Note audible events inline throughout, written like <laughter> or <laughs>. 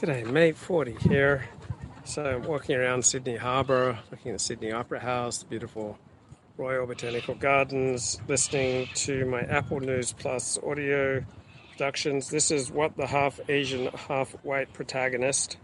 G'day, mate, 40 here. So I'm walking around Sydney Harbour, looking at the Sydney Opera House, the beautiful Royal Botanical Gardens, listening to my Apple News Plus audio productions. This is what the half Asian, half white protagonist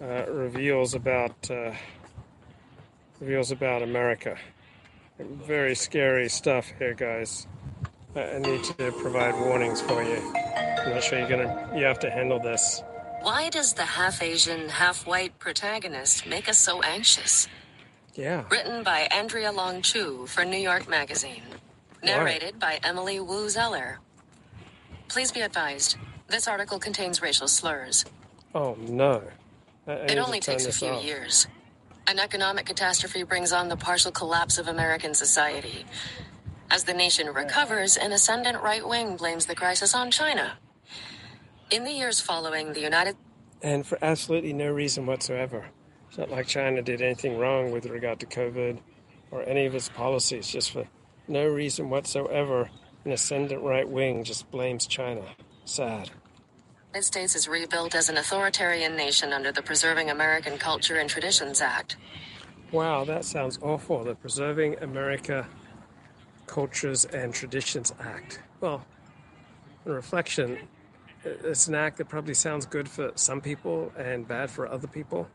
uh, reveals about uh, reveals about America. Very scary stuff here, guys. I need to provide warnings for you. I'm not sure you're gonna. You have to handle this. Why does the half Asian, half white protagonist make us so anxious? Yeah. Written by Andrea Long Chu for New York Magazine. Narrated by Emily Woo Zeller. Please be advised, this article contains racial slurs. Oh no. I, I need It only takes a few off. years. An economic catastrophe brings on the partial collapse of American society. As the nation recovers, an ascendant right wing blames the crisis on China. In the years following, the United And for absolutely no reason whatsoever. It's not like China did anything wrong with regard to COVID or any of its policies. Just for no reason whatsoever, an ascendant right wing just blames China. Sad. United States is rebuilt as an authoritarian nation under the Preserving American Culture and Traditions Act. Wow, that sounds awful. The Preserving America Cultures and Traditions Act. Well, on reflection, it's an act that probably sounds good for some people and bad for other people.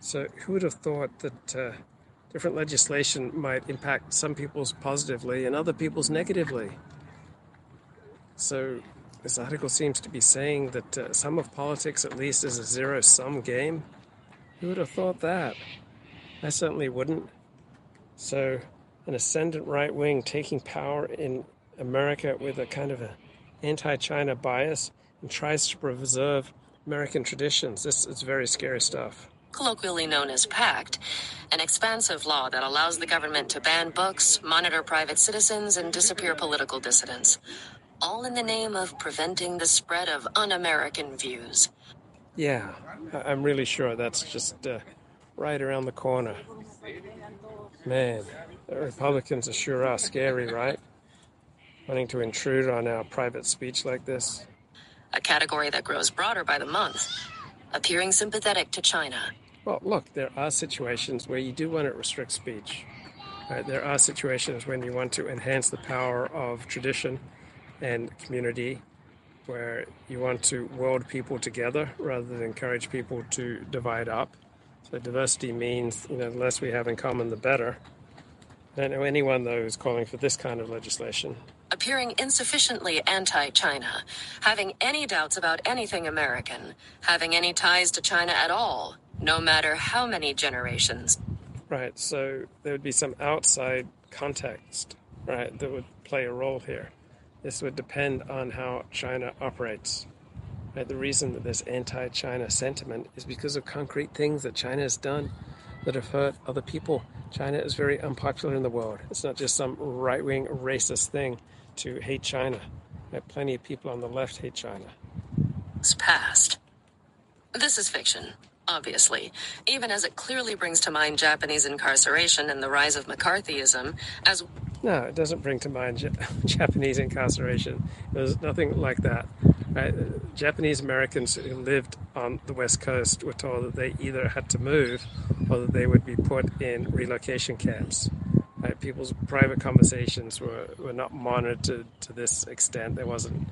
So, who would have thought that uh, different legislation might impact some people's positively and other people's negatively? So, this article seems to be saying that uh, some of politics, at least, is a zero sum game. Who would have thought that? I certainly wouldn't. So, an ascendant right wing taking power in America with a kind of a anti-China bias and tries to preserve American traditions. This is very scary stuff. colloquially known as PACT, an expansive law that allows the government to ban books, monitor private citizens, and disappear political dissidents. All in the name of preventing the spread of un American views. Yeah, I'm really sure that's just uh, right around the corner. Man, the Republicans are sure are scary, right? Wanting to intrude on our private speech like this. A category that grows broader by the month, appearing sympathetic to China. Well, look, there are situations where you do want to restrict speech. Right? There are situations when you want to enhance the power of tradition and community, where you want to weld people together rather than encourage people to divide up. So diversity means, you know, the less we have in common, the better. I don't know anyone, though, who's calling for this kind of legislation. Appearing insufficiently anti China, having any doubts about anything American, having any ties to China at all, no matter how many generations. Right, so there would be some outside context, right, that would play a role here. This would depend on how China operates. Right, the reason that there's anti China sentiment is because of concrete things that China has done that have hurt other people. China is very unpopular in the world. It's not just some right wing racist thing to hate China. Plenty of people on the left hate China. It's past. This is fiction, obviously, even as it clearly brings to mind Japanese incarceration and the rise of McCarthyism, as No, it doesn't bring to mind Ja- <laughs> Japanese incarceration. There's nothing like that. Right? Japanese Americans who lived on the West Coast were told that they either had to move or that they would be put in relocation camps. People's private conversations were, were not monitored to this extent. There wasn't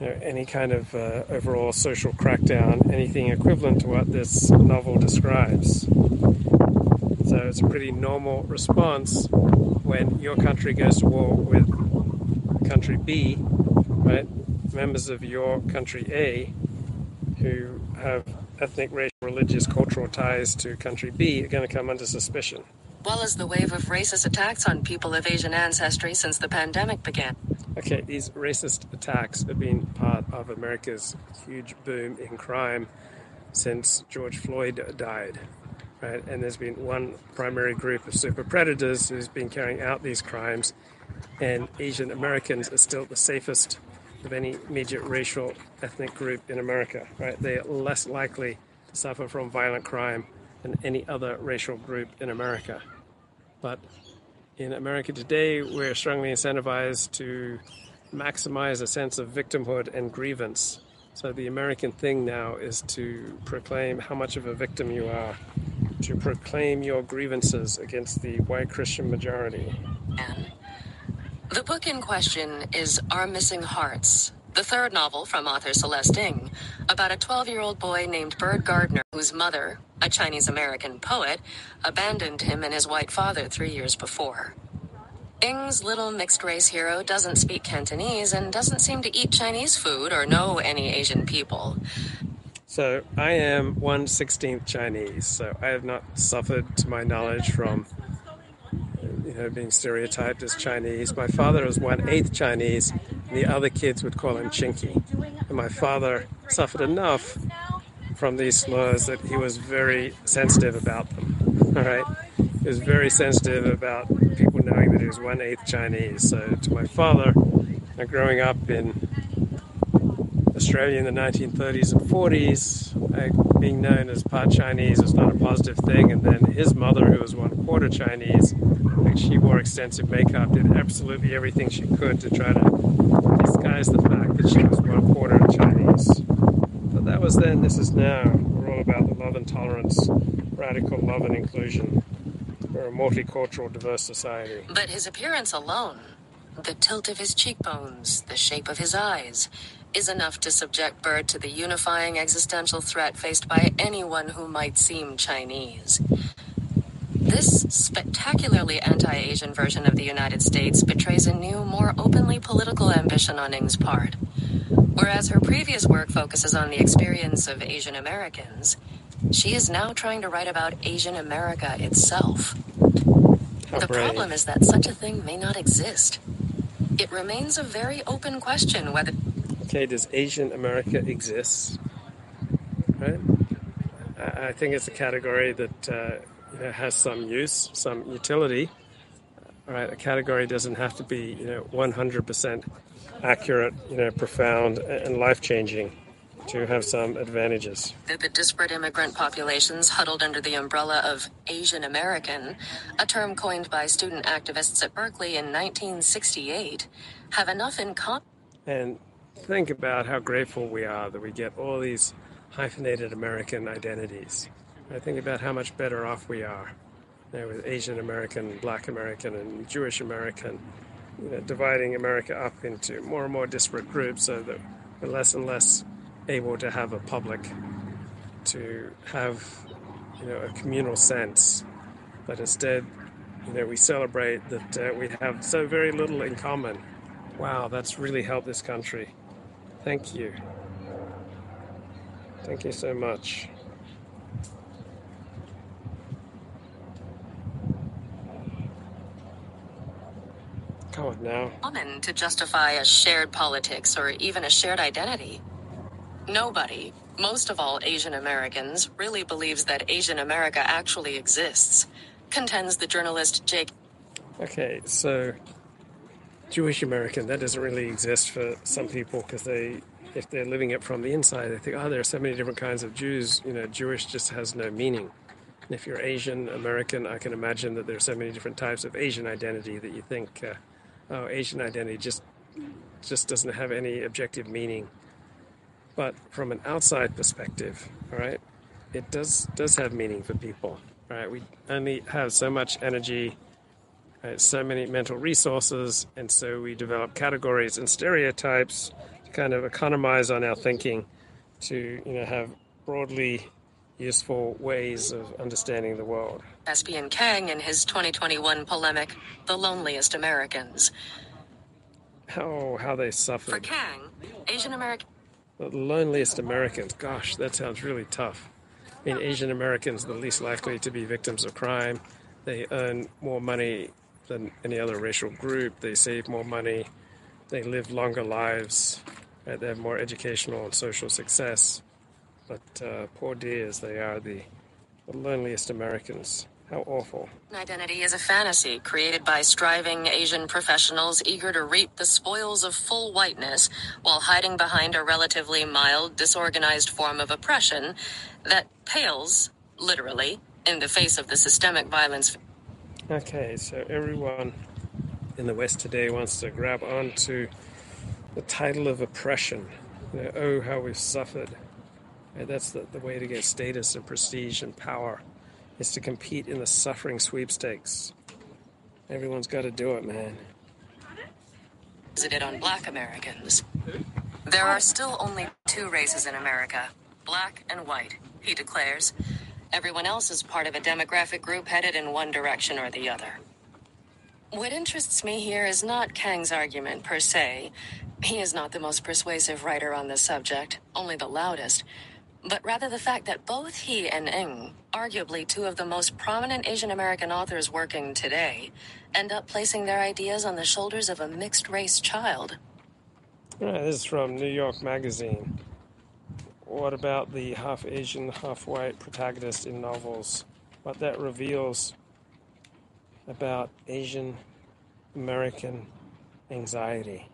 you know, any kind of uh, overall social crackdown, anything equivalent to what this novel describes. So it's a pretty normal response when your country goes to war with country B, right? Members of your country A who have ethnic, racial, religious, cultural ties to country B are going to come under suspicion. Well as the wave of racist attacks on people of Asian ancestry since the pandemic began. Okay, these racist attacks have been part of America's huge boom in crime since George Floyd died. Right? And there's been one primary group of super predators who's been carrying out these crimes, and Asian Americans are still the safest of any major racial ethnic group in America. Right? They are less likely to suffer from violent crime than any other racial group in America. But in America today, we're strongly incentivized to maximize a sense of victimhood and grievance. So the American thing now is to proclaim how much of a victim you are, to proclaim your grievances against the white Christian majority. And the book in question is Our Missing Hearts, the third novel from author Celeste Ng about a 12 year old boy named Bird Gardner, whose mother, a Chinese American poet, abandoned him and his white father three years before. Ng's little mixed race hero doesn't speak Cantonese and doesn't seem to eat Chinese food or know any Asian people. So I am 1 16th Chinese, so I have not suffered, to my knowledge, from you know, being stereotyped as Chinese. My father was 1 8th Chinese, and the other kids would call him Chinky. And my father suffered enough from these slurs that he was very sensitive about them. <laughs> All right? He was very sensitive about people knowing that he was one eighth Chinese. So to my father, growing up in Australia in the 1930s and 40s, uh, being known as part Chinese was not a positive thing. And then his mother, who was one quarter Chinese, like she wore extensive makeup, did absolutely everything she could to try to disguise the fact that she was one quarter Chinese. But that was then, this is now. We're all about the love and tolerance, radical love and inclusion. We're a multicultural, diverse society. But his appearance alone, the tilt of his cheekbones, the shape of his eyes, is enough to subject Bird to the unifying existential threat faced by anyone who might seem Chinese. This spectacularly anti Asian version of the United States betrays a new, more openly political ambition on Ng's part. Whereas her previous work focuses on the experience of Asian Americans, she is now trying to write about Asian America itself. How The brave. problem is that such a thing may not exist. It remains a very open question whether Okay, does Asian America exist? Right? I think it's a category that uh, has some use, some utility. All right, a category doesn't have to be you know 100% accurate, you know, profound, and life changing to have some advantages. the disparate immigrant populations huddled under the umbrella of Asian American, a term coined by student activists at Berkeley in 1968, have enough in common. And think about how grateful we are that we get all these hyphenated American identities. I think about how much better off we are with Asian American, Black American, and Jewish American, you know, dividing America up into more and more disparate groups so that we're less and less able to have a public, to have you know, a communal sense, but instead, you know, we celebrate that uh, we have so very little in common. Wow, that's really helped this country. Thank you. Thank you so much. Come on now. common to justify a shared politics or even a shared identity. Nobody, most of all Asian Americans, really believes that Asian America actually exists, contends the journalist Jay Okay, so Jewish American, that doesn't really exist for some people because they, if they're living it from the inside, they think, oh, there are so many different kinds of Jews. You know, Jewish just has no meaning. And if you're Asian American, I can imagine that there are so many different types of Asian identity that you think, uh, oh, Asian identity just just doesn't have any objective meaning. But from an outside perspective, all right, it does does have meaning for people. Right, we only have so much energy uh, so many mental resources, and so we develop categories and stereotypes to kind of economize on our thinking to you know have broadly useful ways of understanding the world. Caspian Kang in his 2021 polemic, The Loneliest Americans. How how they suffer. For. Kang, Asian American The loneliest Americans. Gosh, that sounds really tough. I mean, Asian Americans are the least likely to be victims of crime. They earn more money than any other racial group. They save more money. They live longer lives. Right? They have more educational and social success. But uh, poor dears, they are the, the loneliest Americans. How awful. identity is a fantasy created by striving Asian professionals eager to reap the spoils of full whiteness while hiding behind a relatively mild, disorganized form of oppression that pales, literally, in the face of the systemic violence Okay, so everyone in the West today wants to grab onto the title of oppression. You know, oh, how we've suffered. And that's the, the way to get status and prestige and power is to compete in the suffering sweepstakes. Everyone's got to do it, man. Visited on black Americans. There are still only two races in America black and white, he declares. Everyone else is part of a demographic group headed in one direction or the other. What interests me here is not Kang's argument per se. He is not the most persuasive writer on the subject, only the loudest. But rather the fact that both he and Ng, arguably two of the most prominent Asian American authors working today, end up placing their ideas on the shoulders of a mixed race child. Yeah, this is from New York Magazine. What about the half Asian, half white protagonist in novels? What that reveals about Asian American anxiety.